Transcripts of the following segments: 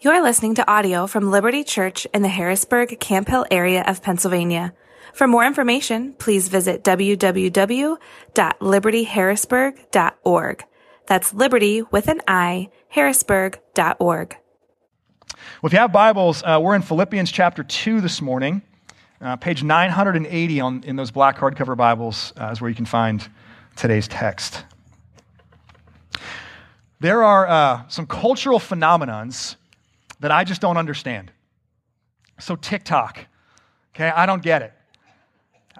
You're listening to audio from Liberty Church in the Harrisburg Camp Hill area of Pennsylvania. For more information, please visit www.libertyharrisburg.org. That's liberty with an I, harrisburg.org. Well, if you have Bibles, uh, we're in Philippians chapter 2 this morning. Uh, page 980 on, in those black hardcover Bibles uh, is where you can find today's text. There are uh, some cultural phenomenons that I just don't understand. So, TikTok, okay, I don't get it.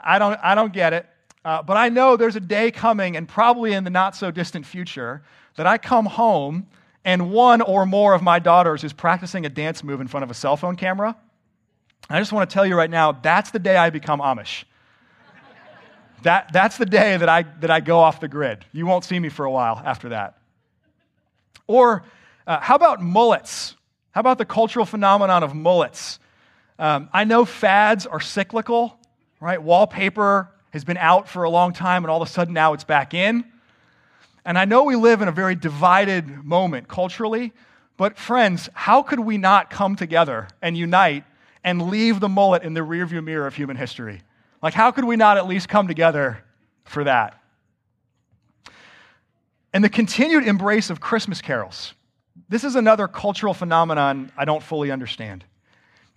I don't, I don't get it. Uh, but I know there's a day coming, and probably in the not so distant future, that I come home and one or more of my daughters is practicing a dance move in front of a cell phone camera. I just want to tell you right now that's the day I become Amish. that, that's the day that I, that I go off the grid. You won't see me for a while after that. Or uh, how about mullets? How about the cultural phenomenon of mullets? Um, I know fads are cyclical, right? Wallpaper has been out for a long time, and all of a sudden now it's back in. And I know we live in a very divided moment culturally, but friends, how could we not come together and unite and leave the mullet in the rearview mirror of human history? Like, how could we not at least come together for that? And the continued embrace of Christmas carols. This is another cultural phenomenon I don't fully understand.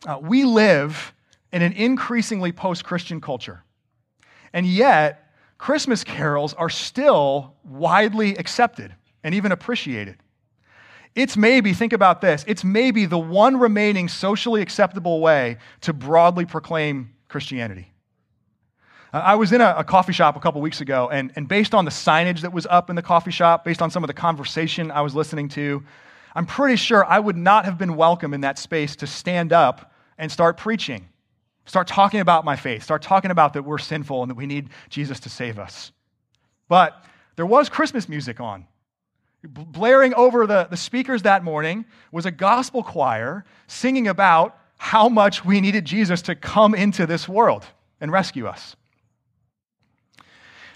Uh, we live in an increasingly post Christian culture, and yet Christmas carols are still widely accepted and even appreciated. It's maybe, think about this, it's maybe the one remaining socially acceptable way to broadly proclaim Christianity. Uh, I was in a, a, coffee shop a couple weeks ago, and, and based on the signage that was up in the coffee shop, based on some of the conversation I was listening to, I'm pretty sure I would not have been welcome in that space to stand up and start preaching, start talking about my faith, start talking about that we're sinful and that we need Jesus to save us. But there was Christmas music on. Blaring over the, the speakers that morning was a gospel choir singing about how much we needed Jesus to come into this world and rescue us.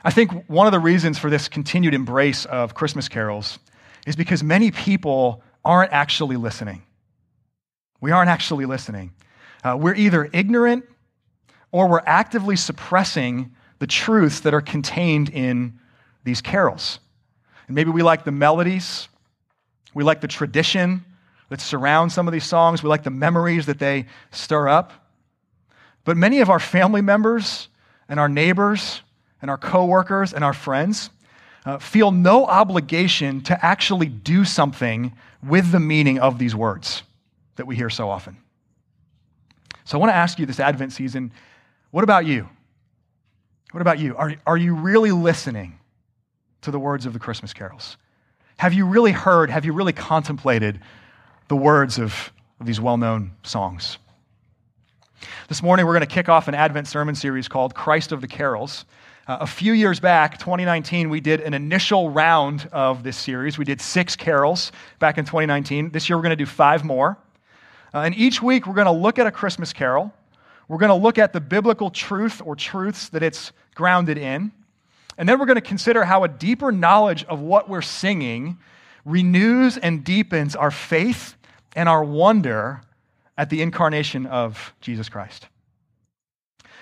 I think one of the reasons for this continued embrace of Christmas carols is because many people aren't actually listening. We aren't actually listening. Uh, we're either ignorant or we're actively suppressing the truths that are contained in these carols. And maybe we like the melodies, we like the tradition that surrounds some of these songs, we like the memories that they stir up. But many of our family members and our neighbors and our coworkers and our friends uh, feel no obligation to actually do something with the meaning of these words that we hear so often. So I want to ask you this Advent season what about you? What about you? Are, are you really listening to the words of the Christmas carols? Have you really heard, have you really contemplated the words of, of these well known songs? This morning, we're going to kick off an Advent sermon series called Christ of the Carols. Uh, a few years back, 2019, we did an initial round of this series. We did six carols back in 2019. This year, we're going to do five more. Uh, and each week, we're going to look at a Christmas carol. We're going to look at the biblical truth or truths that it's grounded in. And then we're going to consider how a deeper knowledge of what we're singing renews and deepens our faith and our wonder at the incarnation of Jesus Christ.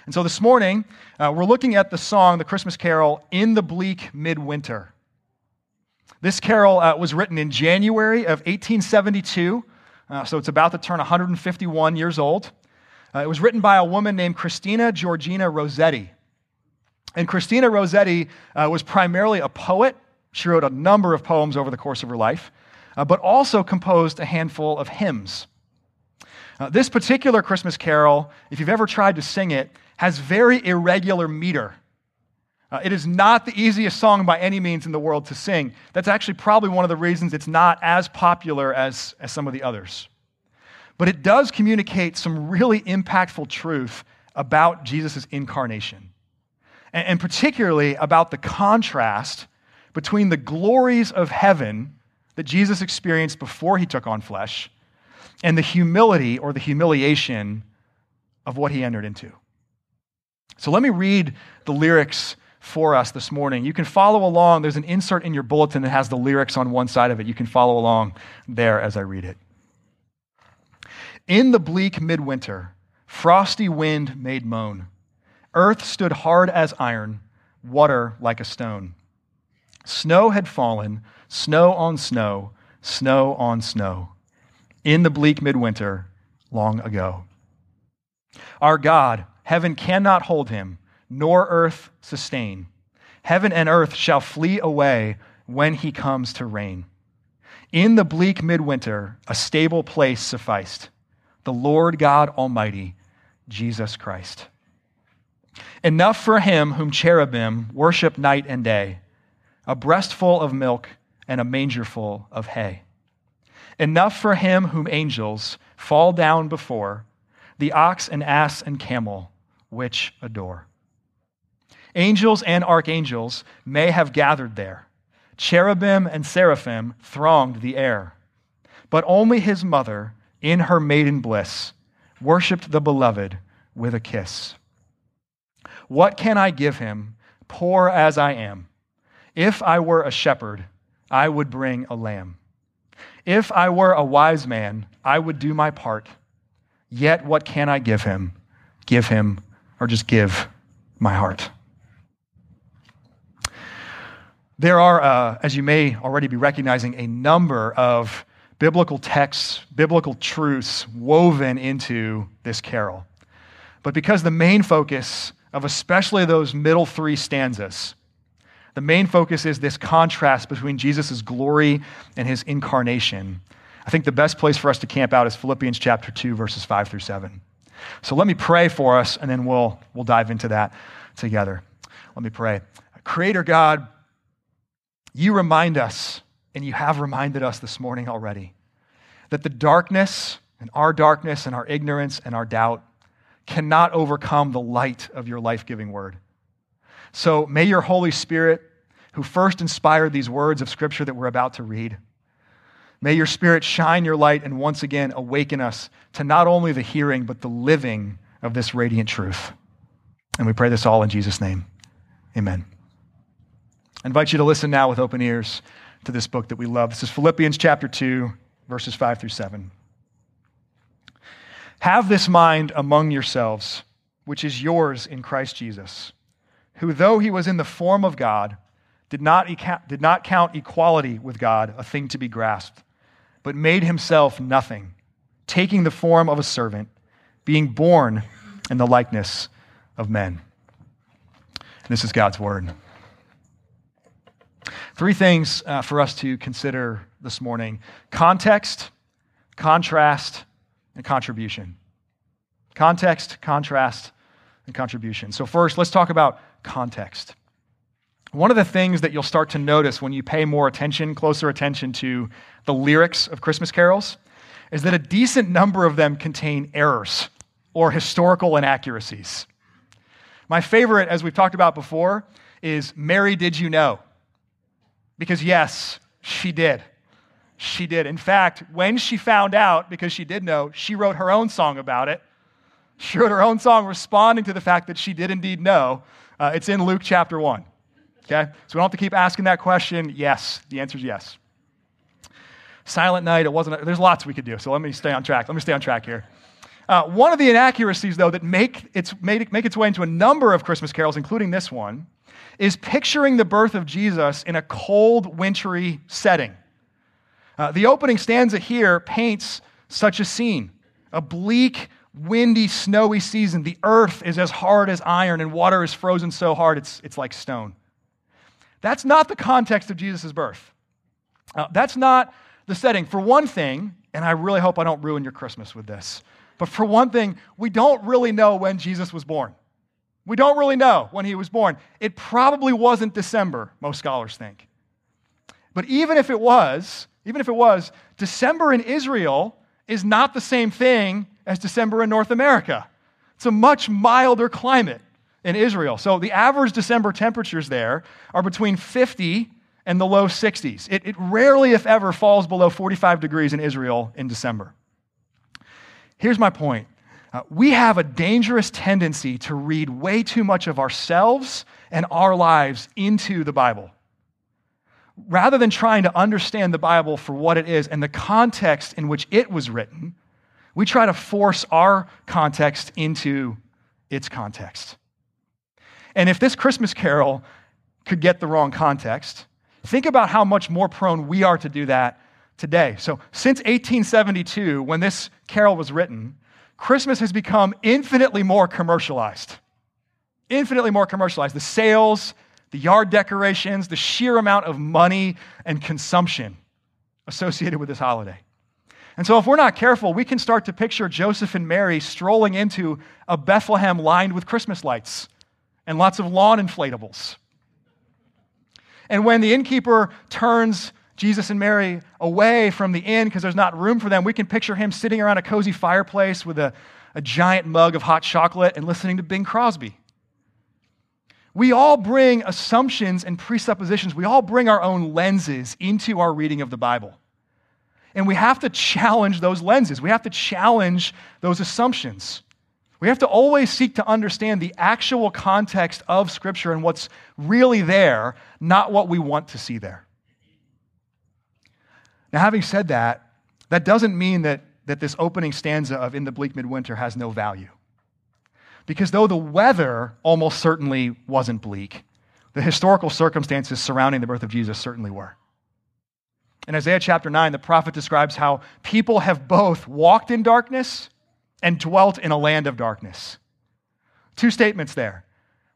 And so this morning, uh, we're looking at the song, the Christmas carol, In the Bleak Midwinter. This carol uh, was written in January of 1872, uh, so it's about to turn 151 years old. Uh, it was written by a woman named Christina Georgina Rossetti. And Christina Rossetti uh, was primarily a poet. She wrote a number of poems over the course of her life, uh, but also composed a handful of hymns. This particular Christmas carol, if you've ever tried to sing it, has very irregular meter. Uh, it is not the easiest song by any means in the world to sing. That's actually probably one of the reasons it's not as popular as, as some of the others. But it does communicate some really impactful truth about Jesus' incarnation, and, and particularly about the contrast between the glories of heaven that Jesus experienced before he took on flesh and the humility or the humiliation of what he entered into. So let me read the lyrics for us this morning. You can follow along. There's an insert in your bulletin that has the lyrics on one side of it. You can follow along there as I read it. In the bleak midwinter, frosty wind made moan. Earth stood hard as iron, water like a stone. Snow had fallen, snow on snow, snow on snow, in the bleak midwinter long ago. Our God, heaven cannot hold him, nor earth sustain. Heaven and earth shall flee away when he comes to reign. In the bleak midwinter, a stable place sufficed the Lord God Almighty, Jesus Christ. Enough for him whom cherubim worship night and day, a breastful of milk and a mangerful of hay. Enough for him whom angels fall down before, the ox and ass and camel, which adore. Angels and archangels may have gathered there. Cherubim and seraphim thronged the air. But only his mother, in her maiden bliss, worshiped the beloved with a kiss. What can I give him, poor as I am? If I were a shepherd, I would bring a lamb. If I were a wise man, I would do my part. Yet what can I give him? Give him, or just give my heart. There are, uh, as you may already be recognizing, a number of biblical texts, biblical truths woven into this carol. But because the main focus of especially those middle three stanzas, the main focus is this contrast between Jesus' glory and his incarnation. I think the best place for us to camp out is Philippians chapter 2, verses 5 through 7. So let me pray for us, and then we'll, we'll dive into that together. Let me pray. Creator God, you remind us, and you have reminded us this morning already, that the darkness and our darkness and our ignorance and our doubt cannot overcome the light of your life giving word. So may your Holy Spirit, who first inspired these words of Scripture that we're about to read, may your Spirit shine your light and once again awaken us to not only the hearing, but the living of this radiant truth. And we pray this all in Jesus' name. Amen. I invite you to listen now with open ears to this book that we love. This is Philippians chapter 2, verses 5 through 7. Have this mind among yourselves, which is yours in Christ Jesus, who, though he was in the form of God, did not, did not count equality with God a thing to be grasped, but made himself nothing, taking the form of a servant, being born in the likeness of men. This is God's word. Three things uh, for us to consider this morning context, contrast, and contribution. Context, contrast, and contribution. So, first, let's talk about context. One of the things that you'll start to notice when you pay more attention, closer attention to the lyrics of Christmas carols, is that a decent number of them contain errors or historical inaccuracies. My favorite, as we've talked about before, is Mary, Did You Know? Because, yes, she did. She did. In fact, when she found out, because she did know, she wrote her own song about it. She wrote her own song responding to the fact that she did indeed know. Uh, it's in Luke chapter 1. Okay? So we don't have to keep asking that question. Yes, the answer is yes. Silent Night, it wasn't, there's lots we could do, so let me stay on track. Let me stay on track here. Uh, one of the inaccuracies, though, that make its, make, make its way into a number of Christmas carols, including this one, is picturing the birth of Jesus in a cold, wintry setting. Uh, the opening stanza here paints such a scene a bleak, windy, snowy season. The earth is as hard as iron, and water is frozen so hard it's, it's like stone. That's not the context of Jesus' birth. Uh, that's not the setting. For one thing, and I really hope I don't ruin your Christmas with this, but for one thing, we don't really know when Jesus was born. We don't really know when he was born. It probably wasn't December, most scholars think. But even if it was, even if it was, December in Israel is not the same thing as December in North America. It's a much milder climate in Israel. So the average December temperatures there are between 50 and the low 60s. It, it rarely, if ever, falls below 45 degrees in Israel in December. Here's my point uh, we have a dangerous tendency to read way too much of ourselves and our lives into the Bible. Rather than trying to understand the Bible for what it is and the context in which it was written, We try to force our context into its context. And if this Christmas carol could get the wrong context, think about how much more prone we are to do that today. So, since 1872, when this carol was written, Christmas has become infinitely more commercialized. Infinitely more commercialized. The sales, the yard decorations, the sheer amount of money and consumption associated with this holiday. And so, if we're not careful, we can start to picture Joseph and Mary strolling into a Bethlehem lined with Christmas lights and lots of lawn inflatables. And when the innkeeper turns Jesus and Mary away from the inn because there's not room for them, we can picture him sitting around a cozy fireplace with a, a giant mug of hot chocolate and listening to Bing Crosby. We all bring assumptions and presuppositions, we all bring our own lenses into our reading of the Bible. And we have to challenge those lenses. We have to challenge those assumptions. We have to always seek to understand the actual context of Scripture and what's really there, not what we want to see there. Now, having said that, that doesn't mean that, that this opening stanza of In the Bleak Midwinter has no value. Because though the weather almost certainly wasn't bleak, the historical circumstances surrounding the birth of Jesus certainly were. In Isaiah chapter 9, the prophet describes how people have both walked in darkness and dwelt in a land of darkness. Two statements there.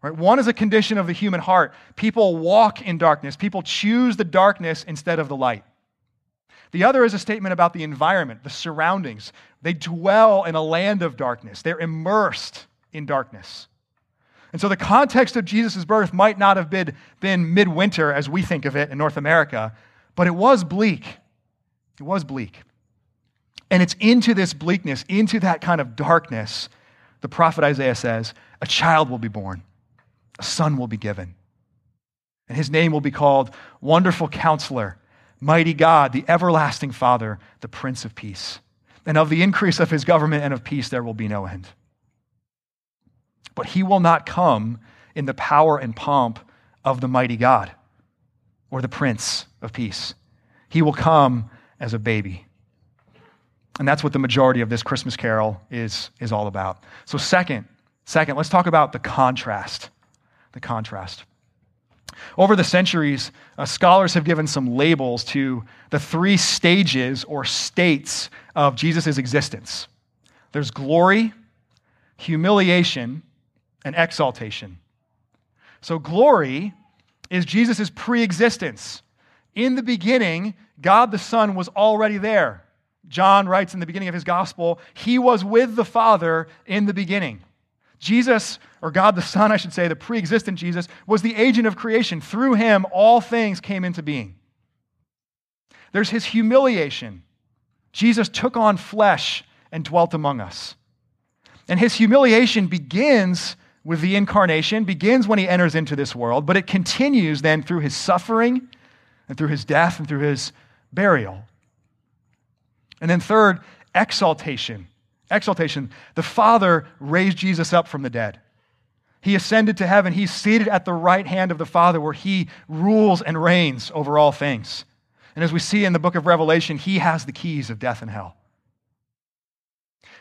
Right? One is a condition of the human heart. People walk in darkness, people choose the darkness instead of the light. The other is a statement about the environment, the surroundings. They dwell in a land of darkness, they're immersed in darkness. And so the context of Jesus' birth might not have been, been midwinter as we think of it in North America, but it was bleak. It was bleak. And it's into this bleakness, into that kind of darkness, the prophet Isaiah says, a child will be born, a son will be given. And his name will be called Wonderful Counselor, Mighty God, the Everlasting Father, the Prince of Peace. And of the increase of his government and of peace, there will be no end. But he will not come in the power and pomp of the mighty God or the Prince of Peace. He will come as a baby. And that's what the majority of this Christmas carol is, is all about. So, second, second, let's talk about the contrast. The contrast. Over the centuries, uh, scholars have given some labels to the three stages or states of Jesus' existence there's glory, humiliation, and exaltation. So, glory is Jesus' pre existence. In the beginning, God the Son was already there. John writes in the beginning of his gospel, He was with the Father in the beginning. Jesus, or God the Son, I should say, the pre existent Jesus, was the agent of creation. Through him, all things came into being. There's his humiliation. Jesus took on flesh and dwelt among us. And his humiliation begins with the incarnation, begins when he enters into this world, but it continues then through his suffering and through his death and through his burial. And then, third, exaltation. Exaltation. The Father raised Jesus up from the dead. He ascended to heaven. He's seated at the right hand of the Father where he rules and reigns over all things. And as we see in the book of Revelation, he has the keys of death and hell.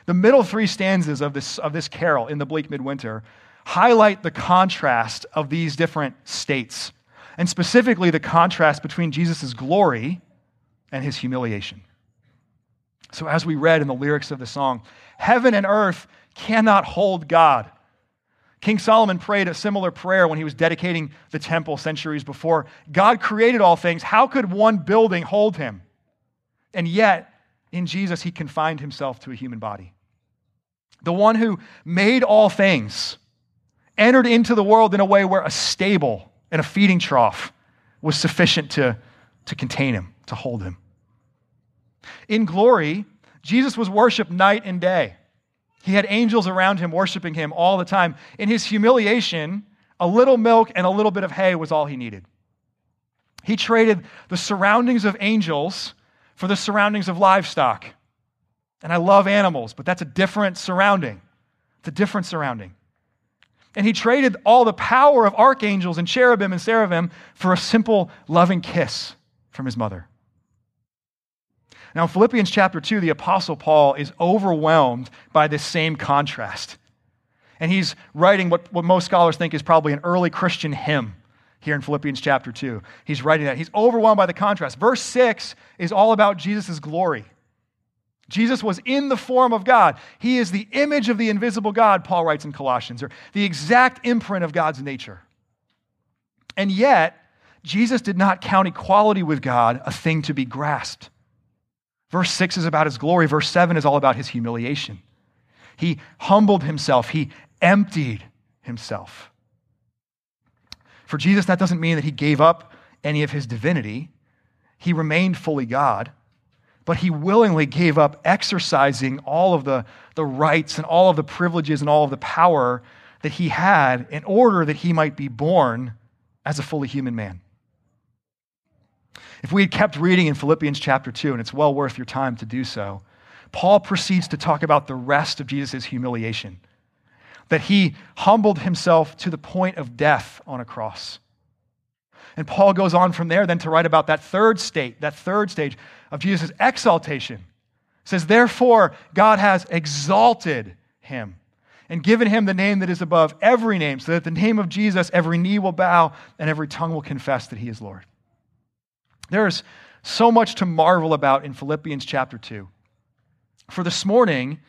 The middle three stanzas of this, of this carol in the bleak midwinter highlight the contrast of these different states, and specifically the contrast between Jesus' glory and his humiliation. So, as we read in the lyrics of the song, heaven and earth cannot hold God. King Solomon prayed a similar prayer when he was dedicating the temple centuries before. God created all things. How could one building hold him? And yet, in Jesus, he confined himself to a human body. The one who made all things entered into the world in a way where a stable and a feeding trough was sufficient to, to contain him, to hold him. In glory, Jesus was worshiped night and day. He had angels around him worshiping him all the time. In his humiliation, a little milk and a little bit of hay was all he needed. He traded the surroundings of angels for the surroundings of livestock. And I love animals, but that's a different surrounding. It's a different surrounding. And he traded all the power of archangels and cherubim and seraphim for a simple, loving kiss from his mother. Now, in Philippians chapter 2, the Apostle Paul is overwhelmed by this same contrast. And he's writing what, what most scholars think is probably an early Christian hymn here in Philippians chapter 2. He's writing that. He's overwhelmed by the contrast. Verse 6 is all about Jesus' glory. Jesus was in the form of God. He is the image of the invisible God, Paul writes in Colossians, or the exact imprint of God's nature. And yet, Jesus did not count equality with God a thing to be grasped. Verse 6 is about his glory, verse 7 is all about his humiliation. He humbled himself, he emptied himself. For Jesus, that doesn't mean that he gave up any of his divinity. He remained fully God, but he willingly gave up exercising all of the, the rights and all of the privileges and all of the power that he had in order that he might be born as a fully human man. If we had kept reading in Philippians chapter 2, and it's well worth your time to do so, Paul proceeds to talk about the rest of Jesus' humiliation that he humbled himself to the point of death on a cross. And Paul goes on from there then to write about that third state, that third stage of Jesus' exaltation. He says, Therefore, God has exalted him and given him the name that is above every name, so that the name of Jesus every knee will bow and every tongue will confess that he is Lord. There's so much to marvel about in Philippians chapter 2. For this morning,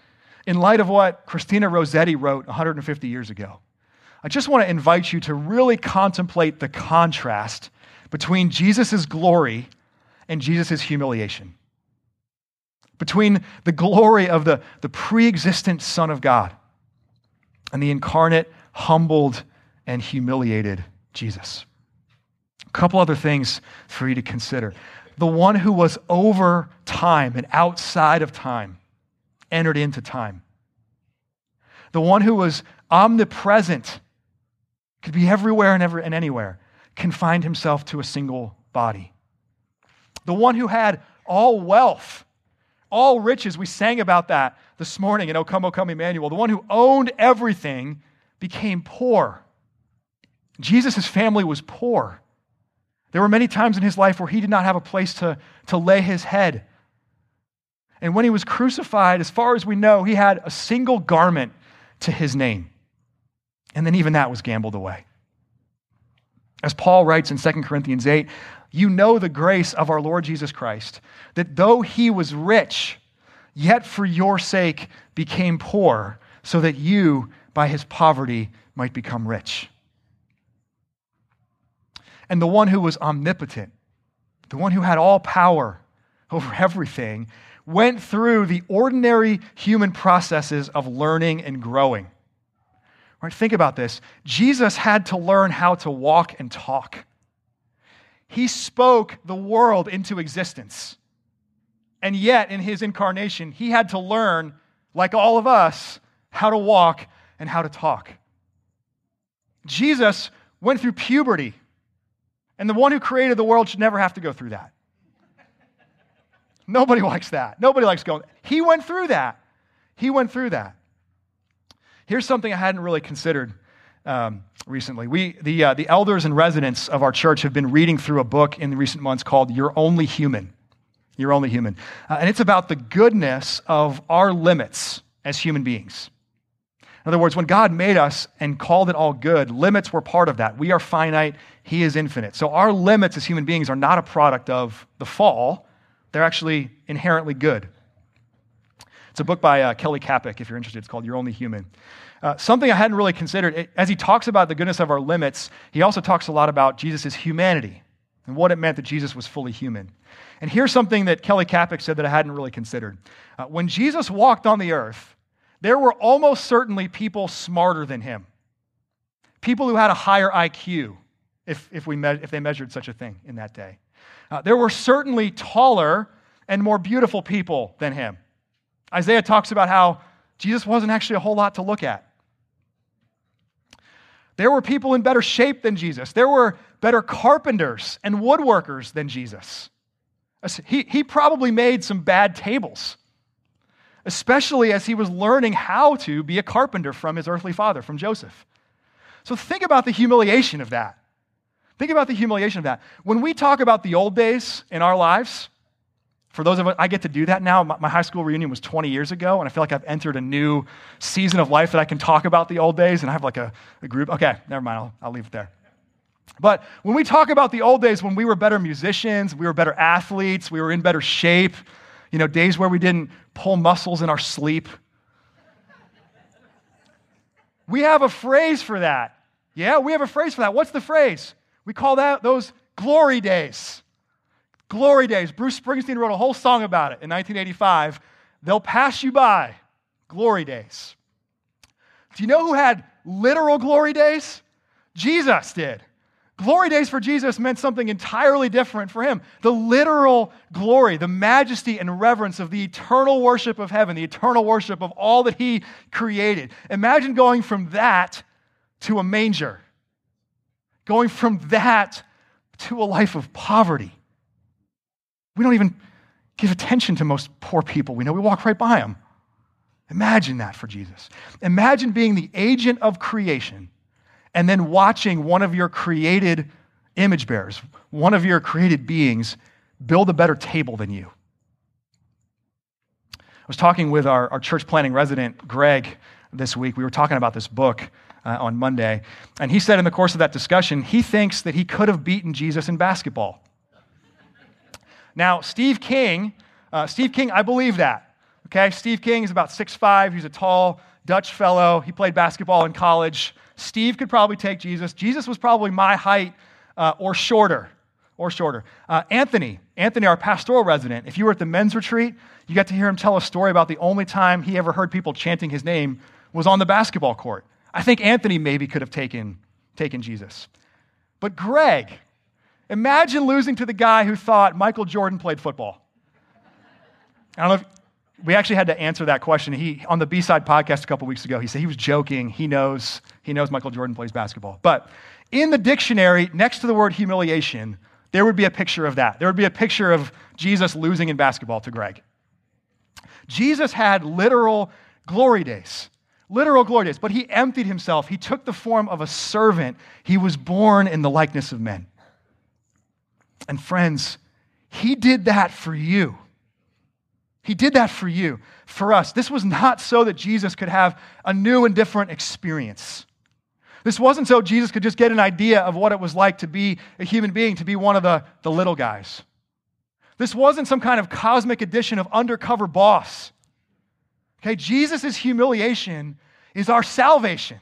in light of what Christina Rossetti wrote 150 years ago. I just want to invite you to really contemplate the contrast between Jesus' glory and Jesus' humiliation. Between the glory of the, the pre existent Son of God and the incarnate, humbled, and humiliated Jesus. A couple other things for you to consider. The one who was over time and outside of time entered into time. The one who was omnipresent, could be everywhere and, ever, and anywhere, confined himself to a single body. The one who had all wealth, all riches, we sang about that this morning in O Come, O Come Emmanuel. The one who owned everything became poor. Jesus' family was poor. There were many times in his life where he did not have a place to, to lay his head. And when he was crucified, as far as we know, he had a single garment to his name. And then even that was gambled away. As Paul writes in 2 Corinthians 8, you know the grace of our Lord Jesus Christ, that though he was rich, yet for your sake became poor, so that you, by his poverty, might become rich. And the one who was omnipotent, the one who had all power over everything, went through the ordinary human processes of learning and growing. Right, think about this. Jesus had to learn how to walk and talk. He spoke the world into existence. And yet, in his incarnation, he had to learn, like all of us, how to walk and how to talk. Jesus went through puberty, and the one who created the world should never have to go through that. Nobody likes that. Nobody likes going. He went through that. He went through that. Here's something I hadn't really considered um, recently. We, the, uh, the elders and residents of our church have been reading through a book in recent months called You're Only Human. You're Only Human. Uh, and it's about the goodness of our limits as human beings. In other words, when God made us and called it all good, limits were part of that. We are finite, He is infinite. So our limits as human beings are not a product of the fall, they're actually inherently good. It's a book by uh, Kelly Kapic, if you're interested. It's called You're Only Human. Uh, something I hadn't really considered, it, as he talks about the goodness of our limits, he also talks a lot about Jesus' humanity and what it meant that Jesus was fully human. And here's something that Kelly Kapic said that I hadn't really considered. Uh, when Jesus walked on the earth, there were almost certainly people smarter than him, people who had a higher IQ, if, if, we me- if they measured such a thing in that day. Uh, there were certainly taller and more beautiful people than him. Isaiah talks about how Jesus wasn't actually a whole lot to look at. There were people in better shape than Jesus. There were better carpenters and woodworkers than Jesus. He, he probably made some bad tables, especially as he was learning how to be a carpenter from his earthly father, from Joseph. So think about the humiliation of that. Think about the humiliation of that. When we talk about the old days in our lives, For those of us, I get to do that now. My, my high school reunion was 20 years ago, and I feel like I've entered a new season of life that I can talk about the old days, and I have like a, a group. Okay, never mind. I'll, I'll leave it there. But when we talk about the old days when we were better musicians, we were better athletes, we were in better shape, you know, days where we didn't pull muscles in our sleep, we have a phrase for that. Yeah, we have a phrase for that. What's the phrase? We call that those glory days. Glory days. Bruce Springsteen wrote a whole song about it in 1985. They'll pass you by. Glory days. Do you know who had literal glory days? Jesus did. Glory days for Jesus meant something entirely different for him. The literal glory, the majesty and reverence of the eternal worship of heaven, the eternal worship of all that he created. Imagine going from that to a manger, going from that to a life of poverty. We don't even give attention to most poor people we know, we walk right by them. Imagine that for Jesus. Imagine being the agent of creation and then watching one of your created image bearers, one of your created beings, build a better table than you. I was talking with our, our church planning resident, Greg, this week. We were talking about this book uh, on Monday. And he said in the course of that discussion, he thinks that he could have beaten Jesus in basketball. Now, Steve King, uh, Steve King, I believe that. Okay, Steve King is about 6'5. He's a tall Dutch fellow. He played basketball in college. Steve could probably take Jesus. Jesus was probably my height uh, or shorter, or shorter. Uh, Anthony, Anthony, our pastoral resident, if you were at the men's retreat, you got to hear him tell a story about the only time he ever heard people chanting his name was on the basketball court. I think Anthony maybe could have taken, taken Jesus. But Greg, imagine losing to the guy who thought Michael Jordan played football. I don't know if we actually had to answer that question. He on the B-side podcast a couple weeks ago, he said he was joking. He knows he knows Michael Jordan plays basketball. But in the dictionary, next to the word humiliation, there would be a picture of that. There would be a picture of Jesus losing in basketball to Greg. Jesus had literal glory days. Literal glory days, but he emptied himself. He took the form of a servant. He was born in the likeness of men. And friends, he did that for you. He did that for you, for us. This was not so that Jesus could have a new and different experience. This wasn't so Jesus could just get an idea of what it was like to be a human being, to be one of the, the little guys. This wasn't some kind of cosmic edition of undercover boss. Okay, Jesus' humiliation is our salvation.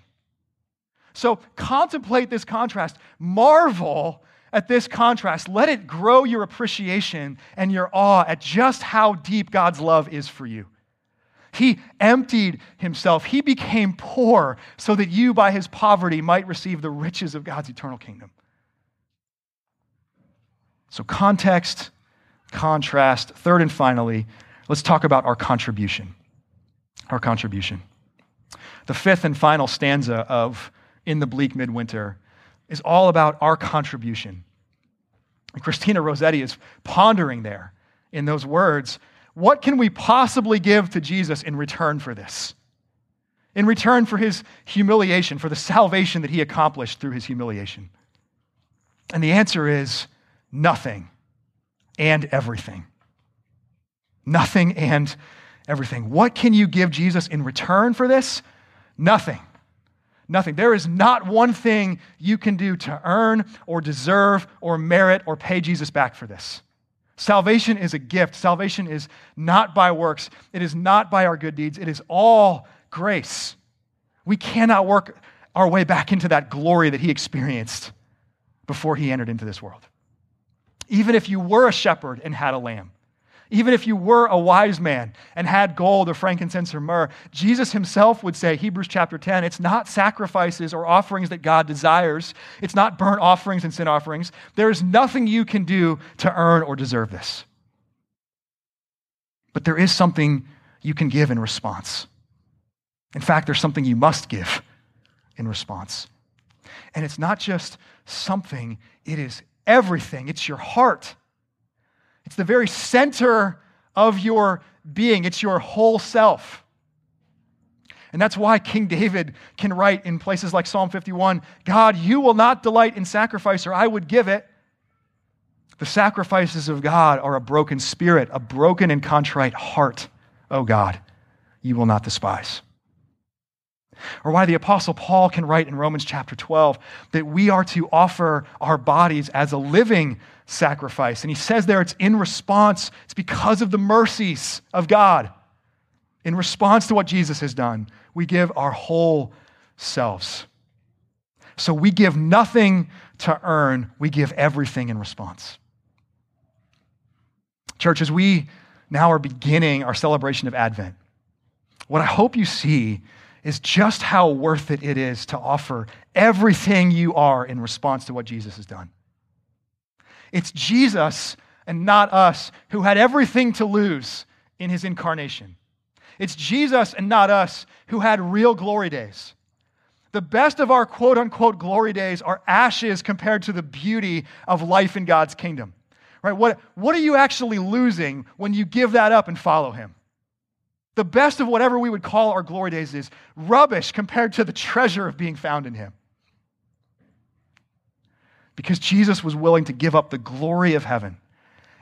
So contemplate this contrast. Marvel at this contrast, let it grow your appreciation and your awe at just how deep God's love is for you. He emptied himself. He became poor so that you, by his poverty, might receive the riches of God's eternal kingdom. So, context, contrast. Third and finally, let's talk about our contribution. Our contribution. The fifth and final stanza of In the Bleak Midwinter is all about our contribution. And Christina Rossetti is pondering there in those words what can we possibly give to Jesus in return for this? In return for his humiliation, for the salvation that he accomplished through his humiliation? And the answer is nothing and everything. Nothing and everything. What can you give Jesus in return for this? Nothing. Nothing. There is not one thing you can do to earn or deserve or merit or pay Jesus back for this. Salvation is a gift. Salvation is not by works, it is not by our good deeds. It is all grace. We cannot work our way back into that glory that he experienced before he entered into this world. Even if you were a shepherd and had a lamb, even if you were a wise man and had gold or frankincense or myrrh, Jesus himself would say, Hebrews chapter 10, it's not sacrifices or offerings that God desires. It's not burnt offerings and sin offerings. There is nothing you can do to earn or deserve this. But there is something you can give in response. In fact, there's something you must give in response. And it's not just something, it is everything. It's your heart. It's the very center of your being, it's your whole self. And that's why King David can write in places like Psalm 51 God, you will not delight in sacrifice, or I would give it. The sacrifices of God are a broken spirit, a broken and contrite heart, O God, you will not despise. Or why the Apostle Paul can write in Romans chapter 12 that we are to offer our bodies as a living sacrifice. And he says there it's in response, it's because of the mercies of God. In response to what Jesus has done, we give our whole selves. So we give nothing to earn, we give everything in response. Church, as we now are beginning our celebration of Advent, what I hope you see is just how worth it it is to offer everything you are in response to what Jesus has done. It's Jesus and not us who had everything to lose in his incarnation. It's Jesus and not us who had real glory days. The best of our quote unquote glory days are ashes compared to the beauty of life in God's kingdom. Right? What, what are you actually losing when you give that up and follow him? The best of whatever we would call our glory days is rubbish compared to the treasure of being found in him. Because Jesus was willing to give up the glory of heaven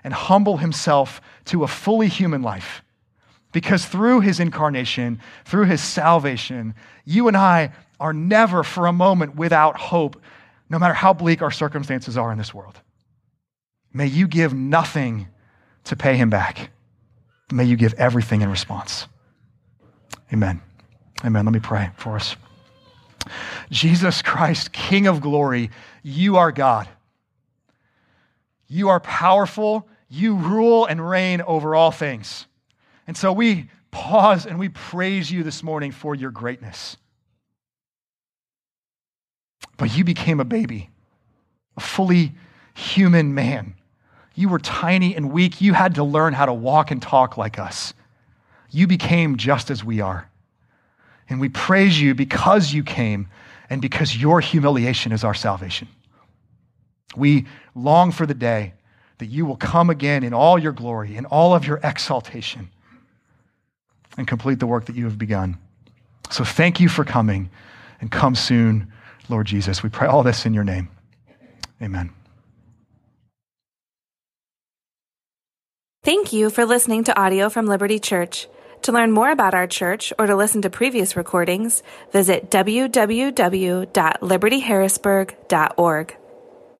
and humble himself to a fully human life because through his incarnation, through his salvation, you and I are never for a moment without hope, no matter how bleak our circumstances are in this world. May you give nothing to pay him back. May you give everything in response. Amen. Amen. Let me pray for us. Jesus Christ, King of glory, you are God. You are powerful. You rule and reign over all things. And so we pause and we praise you this morning for your greatness. But you became a baby, a fully human man. You were tiny and weak. You had to learn how to walk and talk like us. You became just as we are. And we praise you because you came and because your humiliation is our salvation. We long for the day that you will come again in all your glory, in all of your exaltation and complete the work that you have begun. So thank you for coming and come soon, Lord Jesus. We pray all this in your name. Amen. Thank you for listening to audio from Liberty Church. To learn more about our church or to listen to previous recordings, visit www.libertyharrisburg.org.